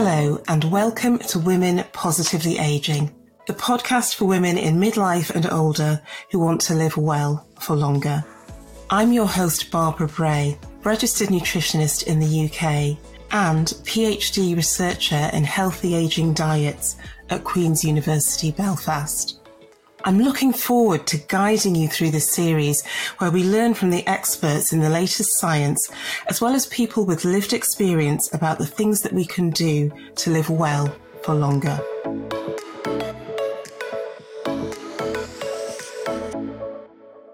Hello, and welcome to Women Positively Aging, the podcast for women in midlife and older who want to live well for longer. I'm your host, Barbara Bray, registered nutritionist in the UK and PhD researcher in healthy aging diets at Queen's University Belfast. I'm looking forward to guiding you through this series where we learn from the experts in the latest science, as well as people with lived experience about the things that we can do to live well for longer.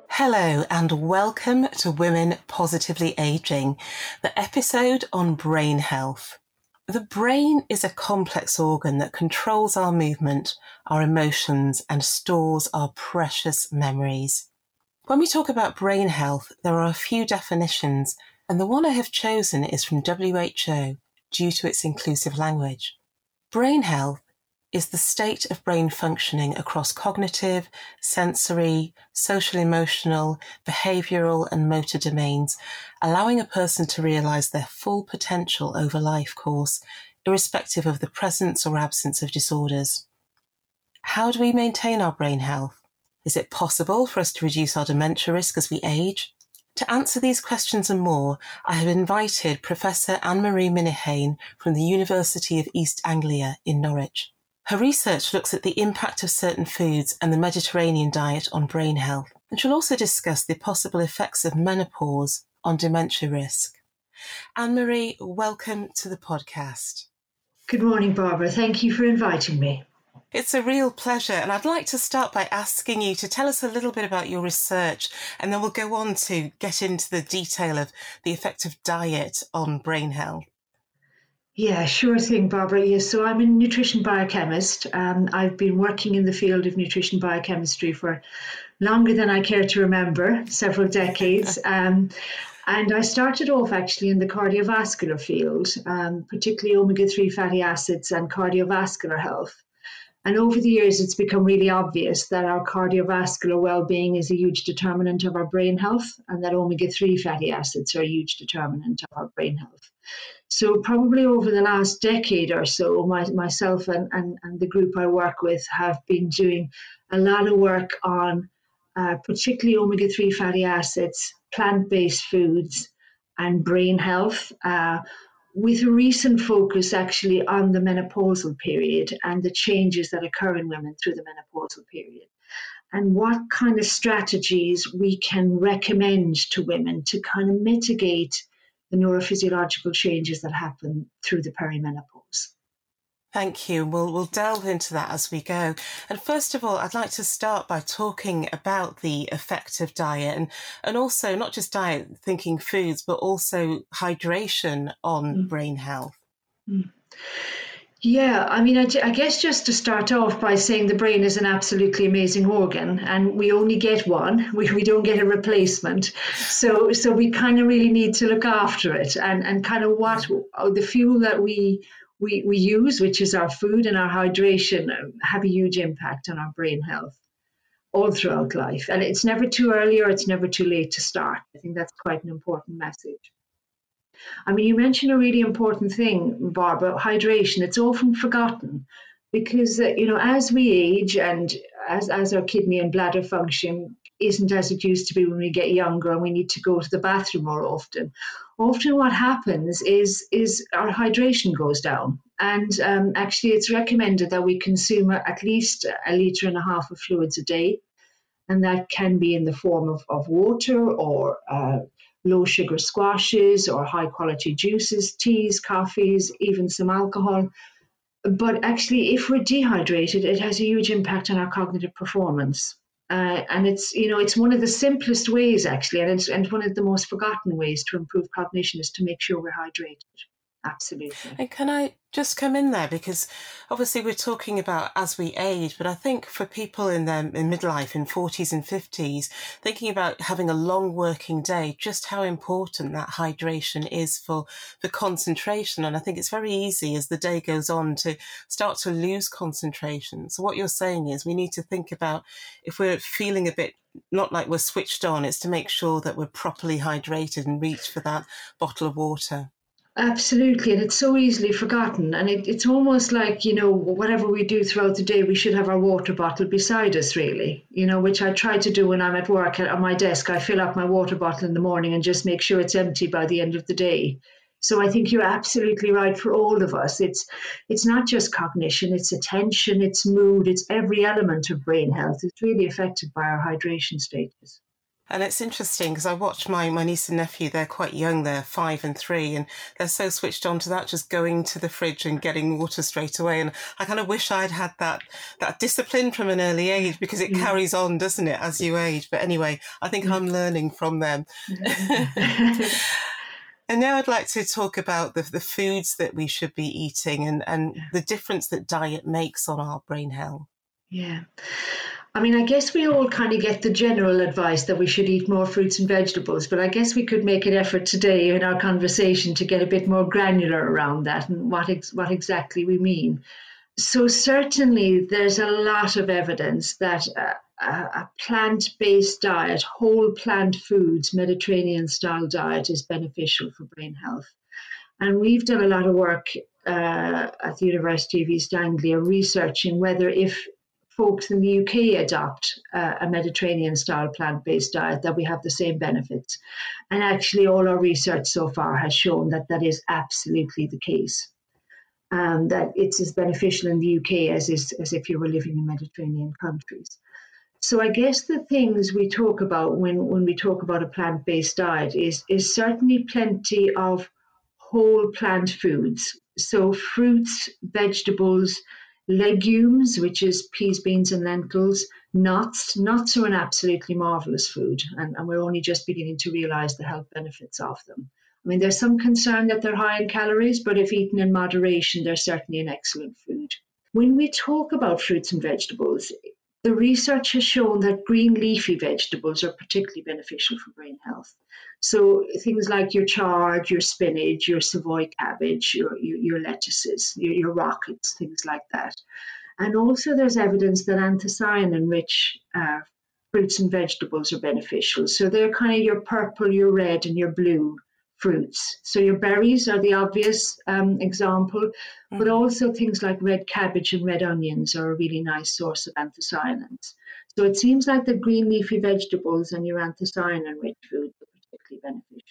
Hello and welcome to Women Positively Aging, the episode on brain health. The brain is a complex organ that controls our movement, our emotions, and stores our precious memories. When we talk about brain health, there are a few definitions, and the one I have chosen is from WHO due to its inclusive language. Brain health is the state of brain functioning across cognitive, sensory, social emotional, behavioral, and motor domains, allowing a person to realize their full potential over life course, irrespective of the presence or absence of disorders. How do we maintain our brain health? Is it possible for us to reduce our dementia risk as we age? To answer these questions and more, I have invited Professor Anne Marie Minihane from the University of East Anglia in Norwich. Her research looks at the impact of certain foods and the Mediterranean diet on brain health, and she'll also discuss the possible effects of menopause on dementia risk. Anne Marie, welcome to the podcast. Good morning, Barbara. Thank you for inviting me. It's a real pleasure, and I'd like to start by asking you to tell us a little bit about your research, and then we'll go on to get into the detail of the effect of diet on brain health. Yeah, sure thing, Barbara. Yes, so I'm a nutrition biochemist. Um, I've been working in the field of nutrition biochemistry for longer than I care to remember, several decades. Um, and I started off actually in the cardiovascular field, um, particularly omega 3 fatty acids and cardiovascular health. And over the years, it's become really obvious that our cardiovascular well being is a huge determinant of our brain health, and that omega 3 fatty acids are a huge determinant of our brain health. So, probably over the last decade or so, my, myself and, and, and the group I work with have been doing a lot of work on uh, particularly omega 3 fatty acids, plant based foods, and brain health. Uh, with a recent focus actually on the menopausal period and the changes that occur in women through the menopausal period and what kind of strategies we can recommend to women to kind of mitigate the neurophysiological changes that happen through the perimenopause. Thank you. We'll, we'll delve into that as we go. And first of all, I'd like to start by talking about the effect of diet and, and also not just diet, thinking foods, but also hydration on mm. brain health. Mm. Yeah, I mean, I, I, guess just to start off by saying the brain is an absolutely amazing organ, and we only get one. We, we don't get a replacement, so so we kind of really need to look after it, and and kind of what uh, the fuel that we we we use, which is our food and our hydration, um, have a huge impact on our brain health all throughout life. And it's never too early or it's never too late to start. I think that's quite an important message. I mean, you mentioned a really important thing, Barbara, hydration. It's often forgotten because, uh, you know, as we age and as, as our kidney and bladder function isn't as it used to be when we get younger and we need to go to the bathroom more often, often what happens is, is our hydration goes down. And um, actually, it's recommended that we consume at least a litre and a half of fluids a day. And that can be in the form of, of water or uh, low sugar squashes or high quality juices, teas, coffees, even some alcohol. But actually, if we're dehydrated, it has a huge impact on our cognitive performance. Uh, and it's you know it's one of the simplest ways actually, and it's and one of the most forgotten ways to improve cognition is to make sure we're hydrated. Absolutely. And can I just come in there because obviously we're talking about as we age, but I think for people in their in midlife, in forties and fifties, thinking about having a long working day, just how important that hydration is for for concentration. And I think it's very easy as the day goes on to start to lose concentration. So what you're saying is we need to think about if we're feeling a bit not like we're switched on, it's to make sure that we're properly hydrated and reach for that bottle of water. Absolutely, and it's so easily forgotten. And it, it's almost like, you know, whatever we do throughout the day, we should have our water bottle beside us, really, you know, which I try to do when I'm at work at, on my desk. I fill up my water bottle in the morning and just make sure it's empty by the end of the day. So I think you're absolutely right for all of us. It's it's not just cognition, it's attention, it's mood, it's every element of brain health. It's really affected by our hydration status. And it's interesting because I watch my, my niece and nephew, they're quite young, they're five and three, and they're so switched on to that, just going to the fridge and getting water straight away. And I kind of wish I'd had that, that discipline from an early age because it yeah. carries on, doesn't it, as you age? But anyway, I think I'm learning from them. and now I'd like to talk about the, the foods that we should be eating and, and the difference that diet makes on our brain health. Yeah. I mean, I guess we all kind of get the general advice that we should eat more fruits and vegetables, but I guess we could make an effort today in our conversation to get a bit more granular around that and what ex- what exactly we mean. So certainly, there's a lot of evidence that a, a plant-based diet, whole plant foods, Mediterranean-style diet, is beneficial for brain health. And we've done a lot of work uh, at the University of East Anglia researching whether if folks in the UK adopt uh, a Mediterranean style plant based diet, that we have the same benefits. And actually, all our research so far has shown that that is absolutely the case. Um, that it's as beneficial in the UK as, is, as if you were living in Mediterranean countries. So I guess the things we talk about when, when we talk about a plant based diet is, is certainly plenty of whole plant foods. So fruits, vegetables, legumes, which is peas, beans, and lentils, nuts. Nuts are an absolutely marvelous food, and, and we're only just beginning to realize the health benefits of them. I mean, there's some concern that they're high in calories, but if eaten in moderation, they're certainly an excellent food. When we talk about fruits and vegetables, the research has shown that green leafy vegetables are particularly beneficial for brain health. So things like your chard, your spinach, your Savoy cabbage, your, your, your lettuces, your, your, rockets, things like that. And also there's evidence that anthocyanin-rich uh, fruits and vegetables are beneficial. So they're kind of your purple, your red, and your blue fruits. So your berries are the obvious um, example, mm-hmm. but also things like red cabbage and red onions are a really nice source of anthocyanins. So it seems like the green leafy vegetables and your anthocyanin-rich foods are particularly beneficial.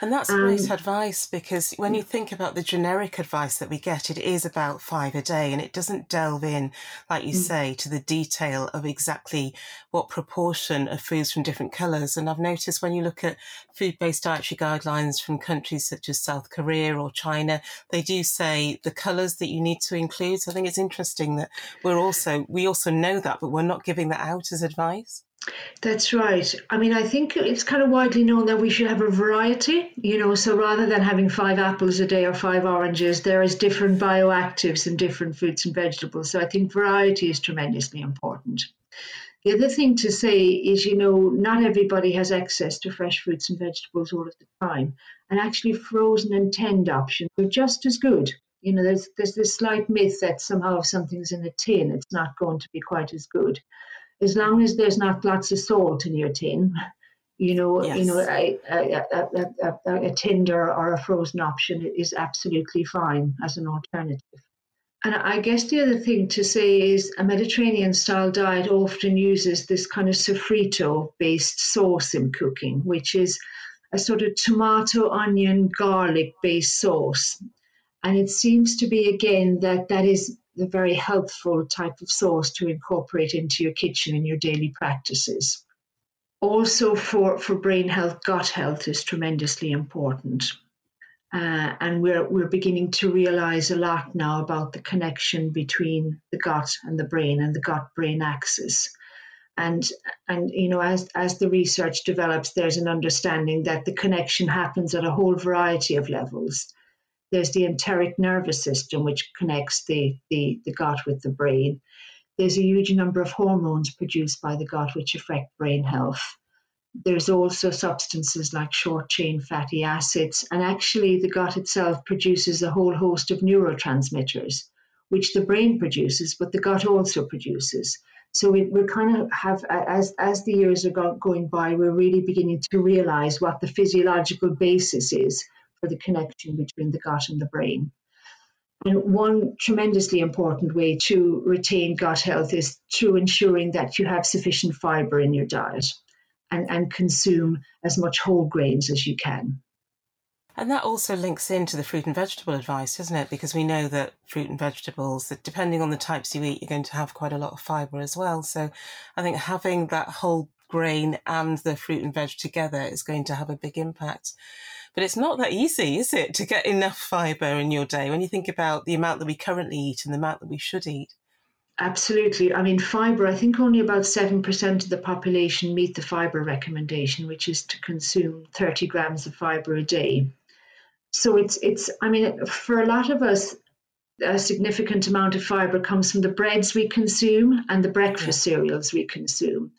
And that's um, great advice because when you think about the generic advice that we get, it is about five a day and it doesn't delve in, like you mm. say, to the detail of exactly what proportion of foods from different colours. And I've noticed when you look at food based dietary guidelines from countries such as South Korea or China, they do say the colours that you need to include. So I think it's interesting that we're also, we also know that, but we're not giving that out as advice. That's right. I mean, I think it's kind of widely known that we should have a variety, you know, so rather than having five apples a day or five oranges, there is different bioactives in different fruits and vegetables. So I think variety is tremendously important. The other thing to say is, you know, not everybody has access to fresh fruits and vegetables all of the time. And actually, frozen and tinned options are just as good. You know, there's, there's this slight myth that somehow if something's in a tin, it's not going to be quite as good as long as there's not lots of salt in your tin, you know, yes. you know, a, a, a, a, a tinder or a frozen option is absolutely fine as an alternative. And I guess the other thing to say is a Mediterranean style diet often uses this kind of sofrito based sauce in cooking, which is a sort of tomato, onion, garlic based sauce. And it seems to be again that that is the very helpful type of sauce to incorporate into your kitchen in your daily practices. Also, for, for brain health, gut health is tremendously important. Uh, and we're, we're beginning to realize a lot now about the connection between the gut and the brain and the gut brain axis. And, and you know, as, as the research develops, there's an understanding that the connection happens at a whole variety of levels there's the enteric nervous system, which connects the, the, the gut with the brain. There's a huge number of hormones produced by the gut which affect brain health. There's also substances like short chain fatty acids, and actually, the gut itself produces a whole host of neurotransmitters, which the brain produces, but the gut also produces. So we, we kind of have, as, as the years are go, going by, we're really beginning to realize what the physiological basis is for the connection between the gut and the brain. And one tremendously important way to retain gut health is through ensuring that you have sufficient fiber in your diet and, and consume as much whole grains as you can. And that also links into the fruit and vegetable advice, doesn't it? Because we know that fruit and vegetables, depending on the types you eat, you're going to have quite a lot of fibre as well. So I think having that whole grain and the fruit and veg together is going to have a big impact. But it's not that easy, is it, to get enough fibre in your day when you think about the amount that we currently eat and the amount that we should eat? Absolutely. I mean, fibre, I think only about 7% of the population meet the fibre recommendation, which is to consume 30 grams of fibre a day. So it's, it's, I mean, for a lot of us, a significant amount of fibre comes from the breads we consume and the breakfast yeah. cereals we consume.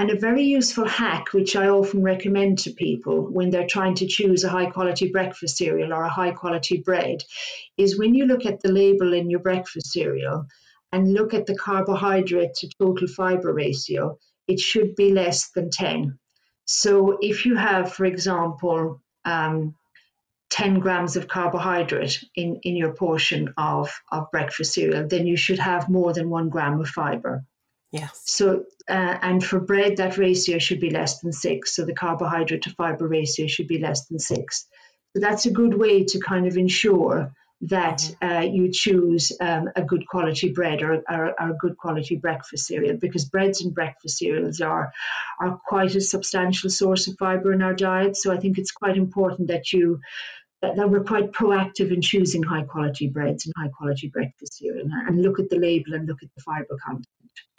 And a very useful hack, which I often recommend to people when they're trying to choose a high quality breakfast cereal or a high quality bread, is when you look at the label in your breakfast cereal and look at the carbohydrate to total fiber ratio, it should be less than 10. So if you have, for example, um, 10 grams of carbohydrate in, in your portion of, of breakfast cereal, then you should have more than one gram of fiber. Yes. So, uh, and for bread, that ratio should be less than six. So the carbohydrate to fiber ratio should be less than six. So that's a good way to kind of ensure that mm-hmm. uh, you choose um, a good quality bread or, or, or, a good quality breakfast cereal because breads and breakfast cereals are are quite a substantial source of fiber in our diet. So I think it's quite important that you that, that we're quite proactive in choosing high quality breads and high quality breakfast cereal and look at the label and look at the fiber content.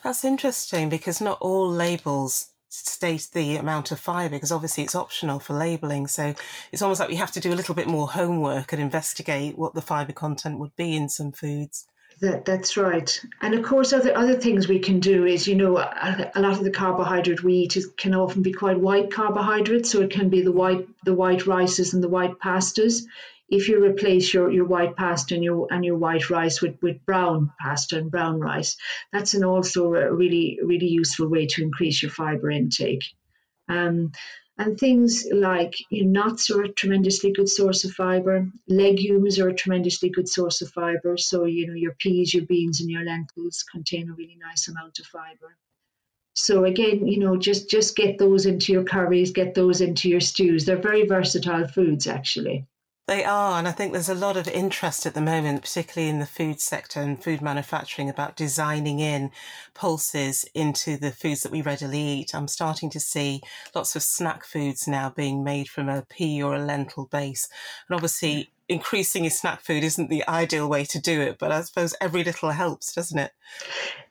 That's interesting because not all labels state the amount of fibre because obviously it's optional for labelling. So it's almost like we have to do a little bit more homework and investigate what the fibre content would be in some foods. That, that's right. And of course, other other things we can do is, you know, a, a lot of the carbohydrate we eat is, can often be quite white carbohydrates. So it can be the white the white rices and the white pastas if you replace your, your white pasta and your and your white rice with, with brown pasta and brown rice, that's an also a really really useful way to increase your fiber intake. Um, and things like you know, nuts are a tremendously good source of fiber. Legumes are a tremendously good source of fiber. So you know your peas, your beans, and your lentils contain a really nice amount of fiber. So again, you know, just just get those into your curries, get those into your stews. They're very versatile foods, actually. They are, and I think there's a lot of interest at the moment, particularly in the food sector and food manufacturing, about designing in pulses into the foods that we readily eat. I'm starting to see lots of snack foods now being made from a pea or a lentil base. And obviously, increasing your snack food isn't the ideal way to do it, but I suppose every little helps, doesn't it?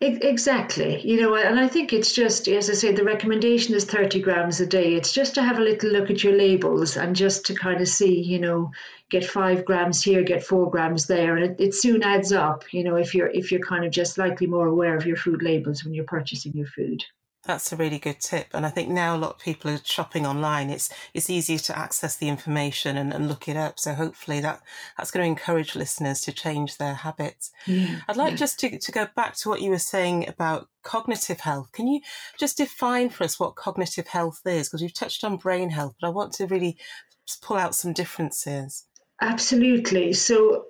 Exactly. You know, and I think it's just, as I say, the recommendation is 30 grams a day. It's just to have a little look at your labels and just to kind of see, you know, get five grams here, get four grams there, and it, it soon adds up. You know, if you're if you're kind of just slightly more aware of your food labels when you're purchasing your food. That's a really good tip. And I think now a lot of people are shopping online. It's it's easier to access the information and, and look it up. So hopefully that, that's going to encourage listeners to change their habits. Yeah, I'd like yeah. just to, to go back to what you were saying about cognitive health. Can you just define for us what cognitive health is? Because we've touched on brain health, but I want to really pull out some differences. Absolutely. So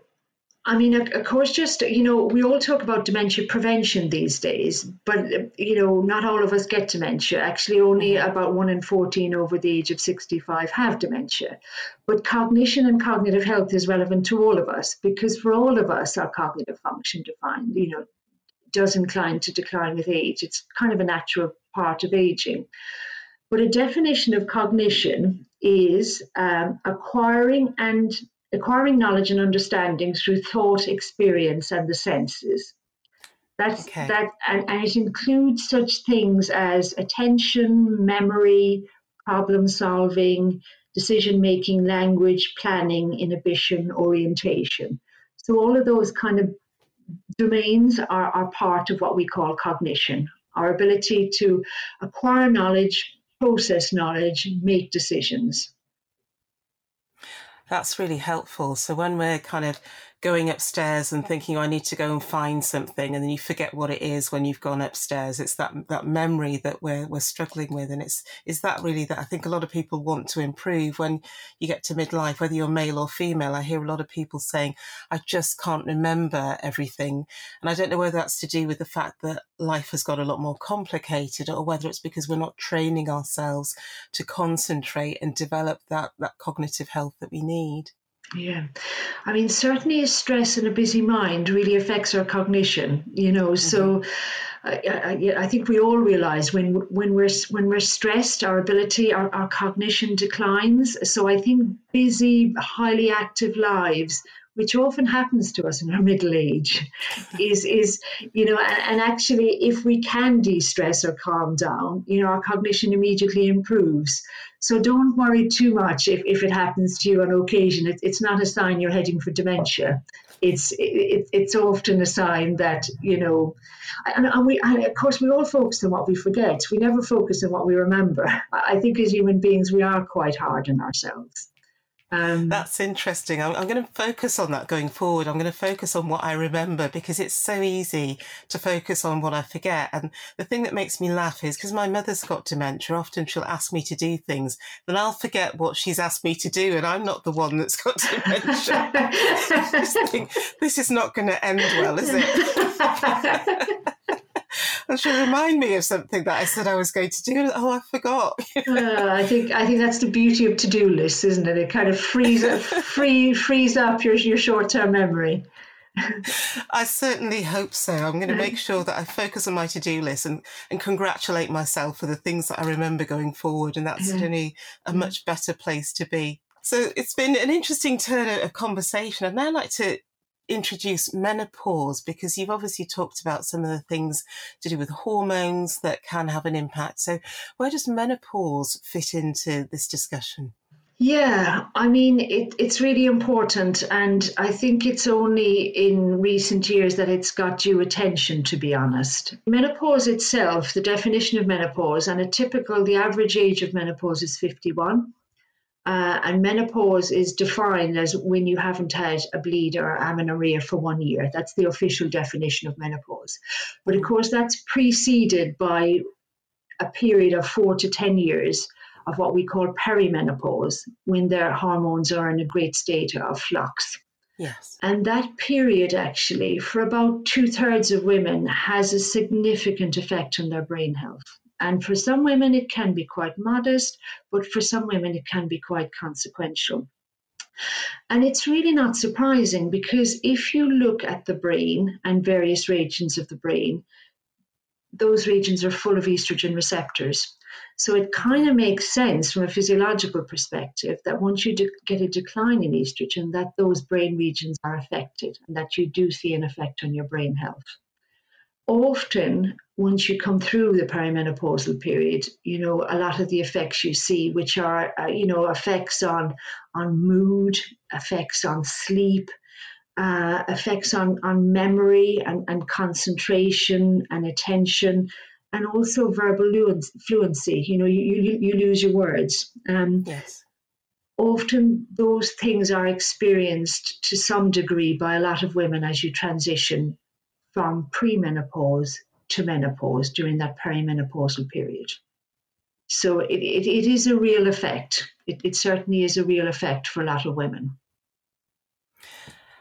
I mean, of course, just, you know, we all talk about dementia prevention these days, but, you know, not all of us get dementia. Actually, only mm-hmm. about one in 14 over the age of 65 have dementia. But cognition and cognitive health is relevant to all of us because for all of us, our cognitive function define, you know, does incline to decline with age. It's kind of a natural part of aging. But a definition of cognition is um, acquiring and acquiring knowledge and understanding through thought, experience, and the senses. That's okay. that, and, and it includes such things as attention, memory, problem solving, decision making, language, planning, inhibition, orientation. So all of those kind of domains are, are part of what we call cognition, our ability to acquire knowledge, process knowledge, make decisions that's really helpful. So when we're kind of going upstairs and thinking, oh, I need to go and find something, and then you forget what it is when you've gone upstairs. It's that that memory that we're we're struggling with, and it's is that really that I think a lot of people want to improve when you get to midlife, whether you're male or female. I hear a lot of people saying, I just can't remember everything, and I don't know whether that's to do with the fact that life has got a lot more complicated, or whether it's because we're not training ourselves to concentrate and develop that that cognitive health that we need. Yeah. I mean, certainly stress and a busy mind really affects our cognition, you know. Mm-hmm. So I, I, I, think we all realize when when we're when we're stressed, our ability, our, our cognition declines. So I think busy, highly active lives which often happens to us in our middle age, is is you know, and, and, actually, if we can de-stress or calm down, you know, our cognition immediately improves. So don't worry too much if, if it happens to you on occasion. It, it's not a sign you're heading for dementia. It's it, it's often a sign that you know, and, and we and of course we all focus on what we forget. We never focus on what we remember. I think as human beings we are quite hard on ourselves. Um, That's interesting. I'm, I'm, going to focus on that going forward. I'm going to focus on what I remember because it's so easy to focus on what I forget. And the thing that makes me laugh is because my mother's got dementia, often she'll ask me to do things, then I'll forget what she's asked me to do, and I'm not the one that's got dementia. think, this is not going to end well, is it? That should remind me of something that I said I was going to do. Oh, I forgot. uh, I think I think that's the beauty of to-do lists, isn't it? It kind of frees up, free frees up your your short-term memory. I certainly hope so. I'm going to make sure that I focus on my to-do list and, and congratulate myself for the things that I remember going forward. And that's only a much better place to be. So it's been an interesting turn of conversation. I'd now like to introduce menopause because you've obviously talked about some of the things to do with hormones that can have an impact. So, where does menopause fit into this discussion? Yeah, I mean, it, it's really important. And I think it's only in recent years that it's got due attention, to be honest. Menopause itself, the definition of menopause, and a typical, the average age of menopause is 51. Uh, and menopause is defined as when you haven't had a bleed or amenorrhea for one year. That's the official definition of menopause. But of course, that's preceded by a period of four to 10 years of what we call perimenopause, when their hormones are in a great state of flux. Yes. And that period, actually, for about two thirds of women, has a significant effect on their brain health. And for some women, it can be quite modest, but for some women, it can be quite consequential. And it's really not surprising because if you look at the brain and various regions of the brain, those regions are full of estrogen receptors. So it kind of makes sense from a physiological perspective that once you de- get a decline in estrogen, that those brain regions are affected and that you do see an effect on your brain health often once you come through the perimenopausal period, you know, a lot of the effects you see, which are, uh, you know, effects on on mood, effects on sleep, uh, effects on on memory and, and concentration and attention, and also verbal fluency. You know, you you, you lose your words. Um, yes. Often those things are experienced to some degree by a lot of women as you transition from premenopause to menopause during that perimenopausal period. So it, it, it is a real effect. It, it certainly is a real effect for a lot of women.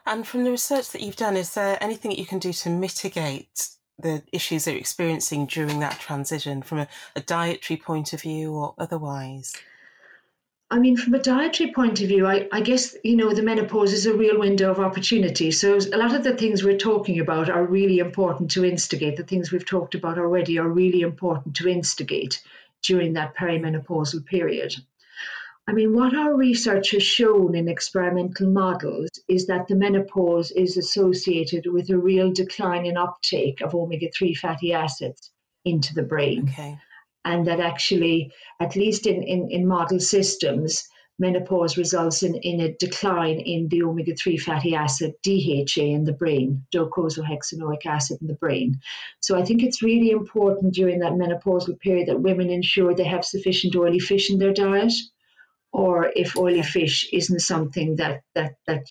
And from the research that you've done, is there anything that you can do to mitigate the issues they're experiencing during that transition from a, a dietary point of view or otherwise? I mean, from a dietary point of view, I, I, guess, you know, the menopause is a real window of opportunity. So a lot of the things we're talking about are really important to instigate. The things we've talked about already are really important to instigate during that perimenopausal period. I mean, what our research has shown in experimental models is that the menopause is associated with a real decline in uptake of omega 3 fatty acids into the brain. Okay and that actually, at least in, in, in model systems, menopause results in, in a decline in the omega 3 fatty acid DHA in the brain, docosahexaenoic acid in the brain. So I think it's really important during that menopausal period that women ensure they have sufficient oily fish in their diet, or if oily fish isn't something that, that, that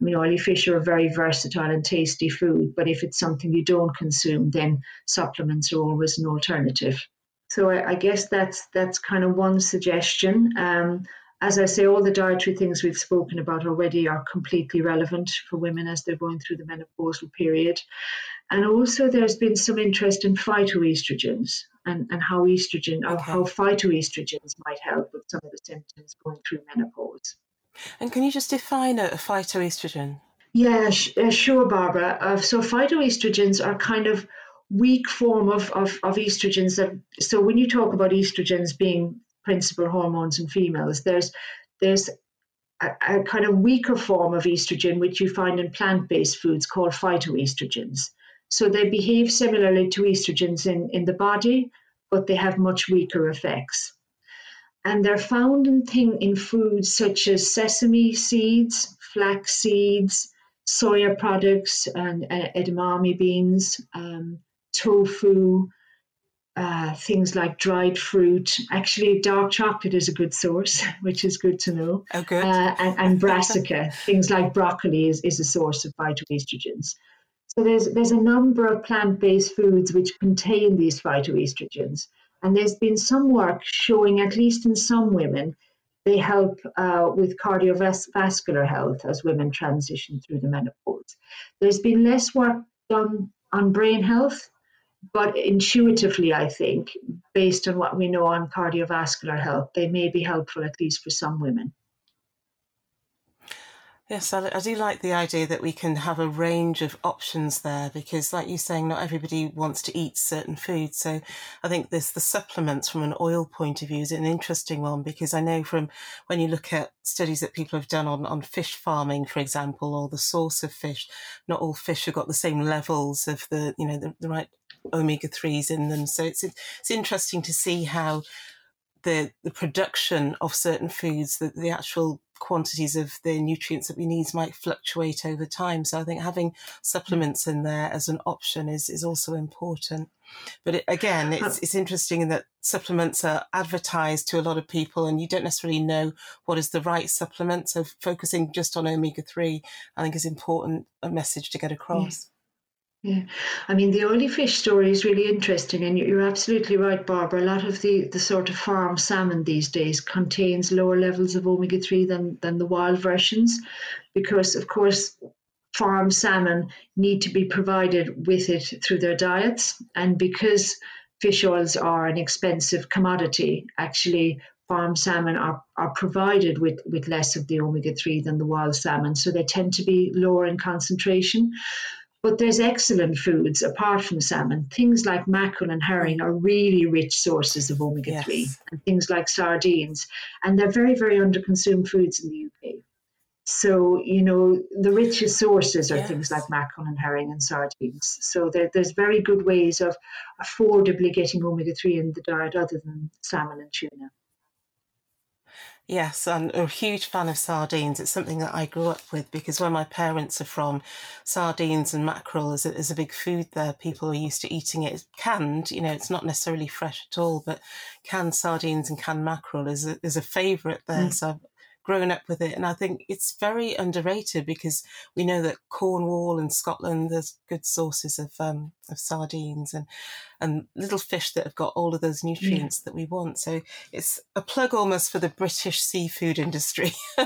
I mean, oily fish are a very versatile and tasty food, but if it's something you don't consume, then supplements are always an alternative. So I, I guess that's that's kind of one suggestion. Um, as I say, all the dietary things we've spoken about already are completely relevant for women as they're going through the menopausal period. And also, there's been some interest in phytoestrogens and, and how estrogen okay. or how phytoestrogens might help with some of the symptoms going through menopause. And can you just define a, a phytoestrogen? Yeah, sh- uh, sure, Barbara. Uh, so phytoestrogens are kind of weak form of, of, of estrogens that so when you talk about estrogens being principal hormones in females there's there's a, a kind of weaker form of estrogen which you find in plant-based foods called phytoestrogens. So they behave similarly to estrogens in, in the body but they have much weaker effects. And they're found in thing in foods such as sesame seeds, flax seeds, soya products, and uh, edamame beans, um, tofu, uh, things like dried fruit. Actually, dark chocolate is a good source, which is good to know. Oh, good. Uh, and, and brassica, things like broccoli is, is a source of phytoestrogens. So there's there's a number of plant-based foods which contain these phytoestrogens. And there's been some work showing, at least in some women, they help uh, with cardiovascular health as women transition through the menopause. There's been less work done on brain health, but intuitively, I think, based on what we know on cardiovascular health, they may be helpful at least for some women. Yes, I, I, do like the idea that we can have a range of options there because, like you're saying, not everybody wants to eat certain foods. So I think this the supplements from an oil point of view is an interesting one because I know from when you look at studies that people have done on, on fish farming, for example, or the source of fish, not all fish have got the same levels of the, you know, the, the right omega 3s in them. So it's, it's interesting to see how the, the production of certain foods, the, the actual quantities of the nutrients that we need might fluctuate over time. So I think having hmm. supplements in there as an option is, is also important. But it, again, it's, it's interesting in that supplements are advertised to a lot of people and you don't necessarily know what is the right supplement. So focusing just on omega 3, I think is important, a message to get hmm. across. Yeah, I mean, the oily fish story is really interesting, and you're absolutely right, Barbara. A lot of the, the sort of farm salmon these days contains lower levels of omega 3 than, than the wild versions, because, of course, farm salmon need to be provided with it through their diets. And because fish oils are an expensive commodity, actually, farm salmon are, are provided with, with less of the omega 3 than the wild salmon. So they tend to be lower in concentration. But there's excellent foods apart from salmon. Things like mackerel and herring are really rich sources of omega 3, yes. and things like sardines. And they're very, very underconsumed foods in the UK. So, you know, the richest sources are yes. things like mackerel and herring and sardines. So there, there's very good ways of affordably getting omega 3 in the diet other than salmon and tuna. Yes, I'm a huge fan of sardines. It's something that I grew up with because where my parents are from, sardines and mackerel is a, is a big food there. People are used to eating it canned. You know, it's not necessarily fresh at all, but canned sardines and canned mackerel is a, is a favourite there. Mm. So I've grown up with it. And I think it's very underrated because we know that Cornwall and Scotland, there's good sources of, um, of sardines and, and little fish that have got all of those nutrients yeah. that we want. So it's a plug almost for the British seafood industry.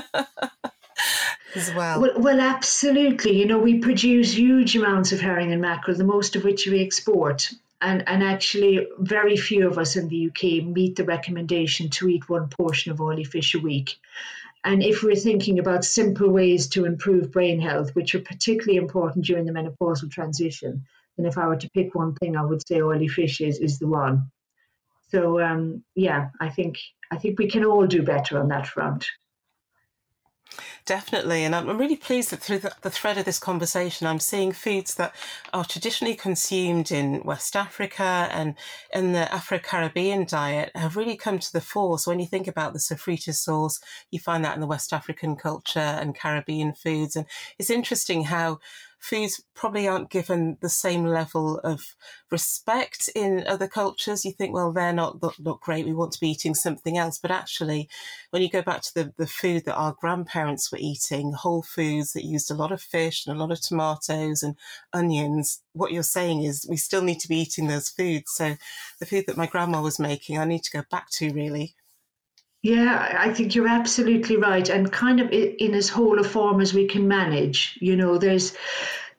as well. well. Well, absolutely. You know, we produce huge amounts of herring and mackerel, the most of which we export. And, and actually, very few of us in the UK meet the recommendation to eat one portion of oily fish a week. And if we're thinking about simple ways to improve brain health, which are particularly important during the menopausal transition, then if I were to pick one thing, I would say oily fish is, is the one. So um, yeah, I think I think we can all do better on that front. Definitely. And I'm really pleased that through the, thread of this conversation, I'm seeing foods that are traditionally consumed in West Africa and in the Afro Caribbean diet have really come to the fore. So when you think about the sofrita sauce, you find that in the West African culture and Caribbean foods. And it's interesting how foods probably aren't given the same level of respect in other cultures. You think, well, they're not, not, great. We want to be eating something else. But actually, when you go back to the, the food that our grandparents were eating, whole foods that used a lot of fish and a lot of tomatoes and onions, what you're saying is we still need to be eating those foods. So the food that my grandma was making, I need to go back to really. Yeah, I think you're absolutely right, and kind of in as whole a form as we can manage. You know, there's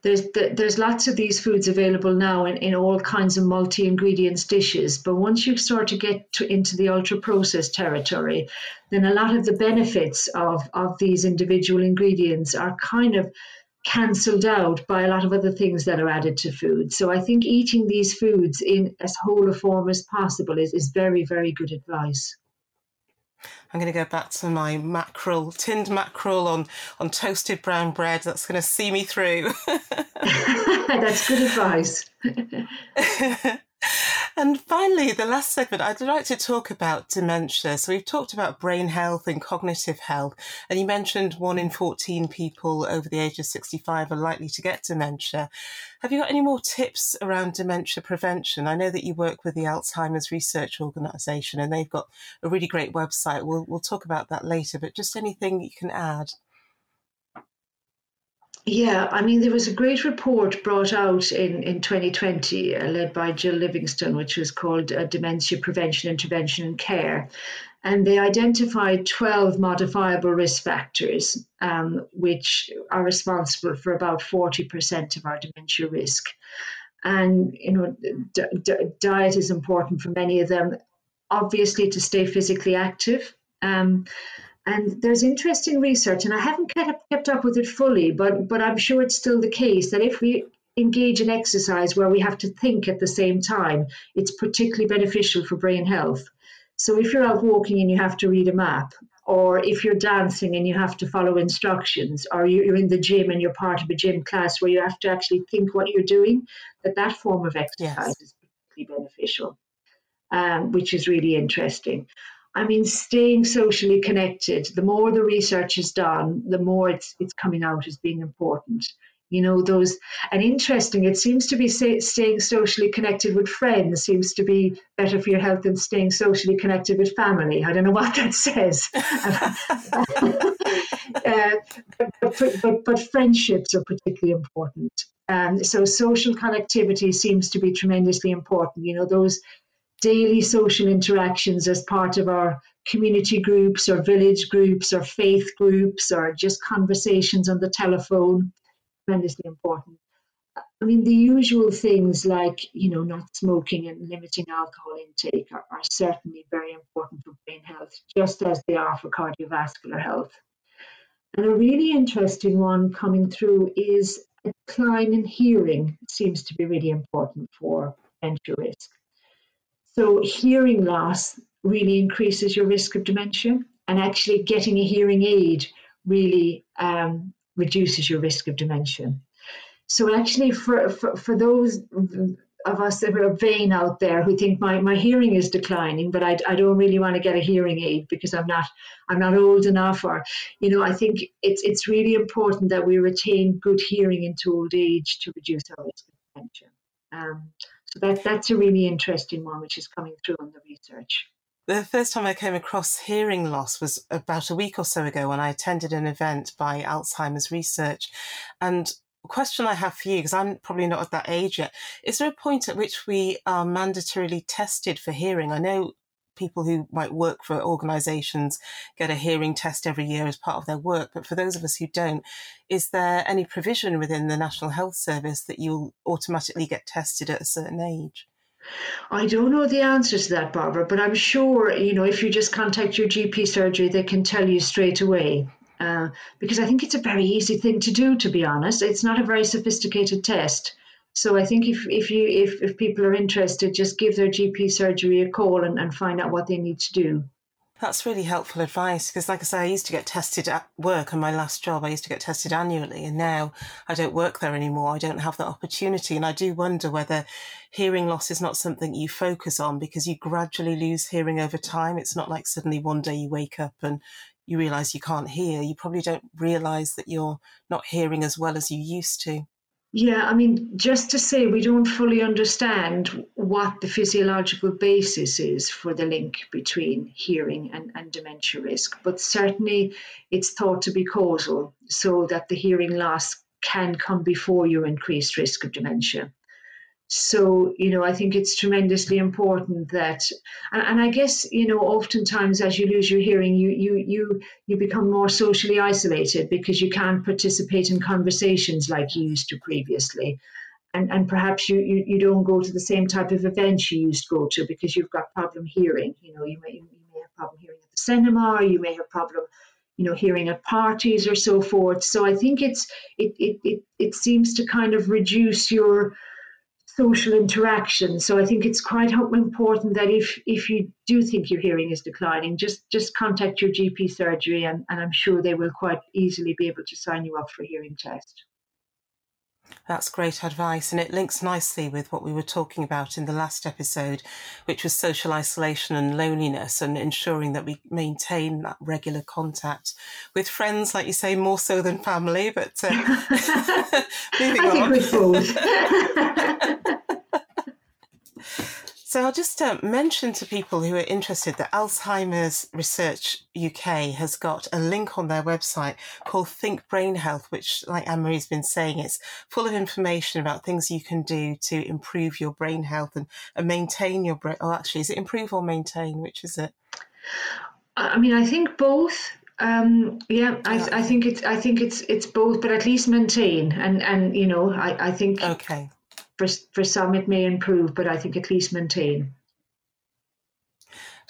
there's there's lots of these foods available now in, in all kinds of multi ingredients dishes. But once you start to get to, into the ultra processed territory, then a lot of the benefits of of these individual ingredients are kind of cancelled out by a lot of other things that are added to food. So I think eating these foods in as whole a form as possible is, is very, very good advice. I'm going to go back to my mackerel, tinned mackerel on, on toasted brown bread. That's going to see me through. That's good advice. and finally, the last segment, I'd like to talk about dementia. So we've talked about brain health and cognitive health, and you mentioned one in 14 people over the age of 65 are likely to get dementia. Have you got any more tips around dementia prevention? I know that you work with the Alzheimer's Research Organisation, and they've got a really great website. We'll, we'll talk about that later, but just anything you can add. Yeah, I mean, there was a great report brought out in, in 2020, uh, led by Gill Livingston, which was called uh, Dementia Prevention, Intervention and Care. And they identified 12 modifiable risk factors, um, which are responsible for about 40% of our dementia risk. And, you know, d- d- diet is important for many of them, obviously, to stay physically active. Um, and there's interesting research, and I haven't kept, kept up with it fully, but, but I'm sure it's still the case that if we engage in exercise where we have to think at the same time, it's particularly beneficial for brain health. So if you're out walking and you have to read a map, or if you're dancing and you have to follow instructions, or you're in the gym and you're part of a gym class where you have to actually think what you're doing, that that form of exercise yes. is particularly beneficial, um, which is really interesting. I mean, staying socially connected, the more the research is done, the more it's, it's coming out as being important. You know, those, and interesting, it seems to be say, staying socially connected with friends seems to be better for your health than staying socially connected with family. I don't know what that says. uh, but, but, but, friendships are particularly important. Um, so social connectivity seems to be tremendously important. You know, those daily social interactions as part of our community groups or village groups or faith groups or just conversations on the telephone tremendously important. I mean the usual things like you know not smoking and limiting alcohol intake are, are certainly very important for brain health just as they are for cardiovascular health. And a really interesting one coming through is a decline in hearing seems to be really important for dementia risk so, hearing loss really increases your risk of dementia, and actually getting a hearing aid really um, reduces your risk of dementia. So, actually, for, for, for those of us that are vain out there who think my, my hearing is declining, but I, I don't really want to get a hearing aid because I'm not I'm not old enough, or you know, I think it's it's really important that we retain good hearing into old age to reduce our risk of dementia. Um, so that, that's a really interesting one, which is coming through in the research. The first time I came across hearing loss was about a week or so ago when I attended an event by Alzheimer's Research. And a question I have for you, because I'm probably not at that age yet, is there a point at which we are mandatorily tested for hearing? I know people who might work for organisations get a hearing test every year as part of their work. But for those of us who don't, is there any provision within the National Health Service that you'll automatically get tested at a certain age? I don't know the answer to that, Barbara, but I'm sure, you know, if you just contact your GP surgery, they can tell you straight away. Uh, because I think it's a very easy thing to do, to be honest. It's not a very sophisticated test. So I think if, if you if, if people are interested, just give their GP surgery a call and, and find out what they need to do. That's really helpful advice because, like I say, I used to get tested at work on my last job. I used to get tested annually, and now I don't work there anymore. I don't have that opportunity. And I do wonder whether hearing loss is not something you focus on because you gradually lose hearing over time. It's not like suddenly one day you wake up and you realize you can't hear. You probably don't realize that you're not hearing as well as you used to. Yeah, I mean, just to say, we don't fully understand what the physiological basis is for the link between hearing and, and dementia risk, but certainly it's thought to be causal, so that the hearing loss can come before your increased risk of dementia. So, you know, I think it's tremendously important that, and, and, I guess, you know, oftentimes as you lose your hearing, you, you, you, you become more socially isolated because you can't participate in conversations like you used to previously. And, and perhaps you, you, you don't go to the same type of events you used to go to because you've got problem hearing. You know, you may, you may have problem hearing at the cinema, or you may have problem you know hearing at parties or so forth so i think it's it it it, it seems to kind of reduce your social interaction. So I think it's quite important that if if you do think your hearing is declining, just just contact your GP surgery, and, and I'm sure they will quite easily be able to sign you up for a hearing test. That's great advice, and it links nicely with what we were talking about in the last episode, which was social isolation and loneliness, and ensuring that we maintain that regular contact with friends, like you say, more so than family. But uh, moving on. So I'll just uh, mention to people who are interested that Alzheimer's Research UK has got a link on their website called Think Brain Health, which, like Anne Marie's been saying, it's full of information about things you can do to improve your brain health and, and maintain your brain. Oh, actually, is it improve or maintain? Which is it? I mean, I think both. Um, yeah, I, I think it's I think it's it's both, but at least maintain and and you know I, I think okay for, for some, it may improve, but I think at least maintain.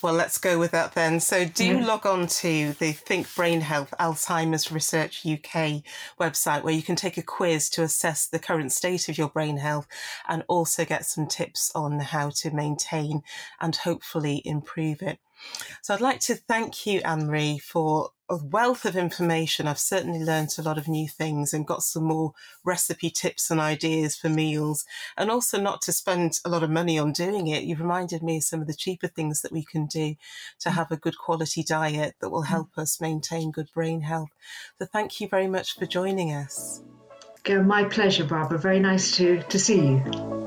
Well, let's go with that then. So, do yeah. log on to the Think Brain Health Alzheimer's Research UK website where you can take a quiz to assess the current state of your brain health and also get some tips on how to maintain and hopefully improve it. So, I'd like to thank you, Anne Marie, for a wealth of information. I've certainly learned a lot of new things and got some more recipe tips and ideas for meals, and also not to spend a lot of money on doing it. You've reminded me of some of the cheaper things that we can do to mm. have a good quality diet that will help us maintain good brain health. So, thank you very much for joining us. My pleasure, Barbara. Very nice to, to see you.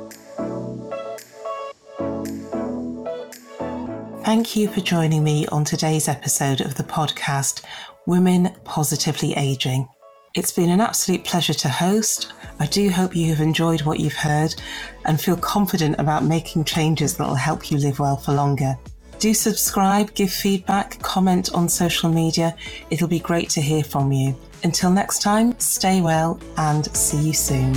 Thank you for joining me on today's episode of the podcast, Women Positively Aging. It's been an absolute pleasure to host. I do hope you have enjoyed what you've heard and feel confident about making changes that will help you live well for longer. Do subscribe, give feedback, comment on social media. It'll be great to hear from you. Until next time, stay well and see you soon.